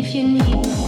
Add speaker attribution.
Speaker 1: If you need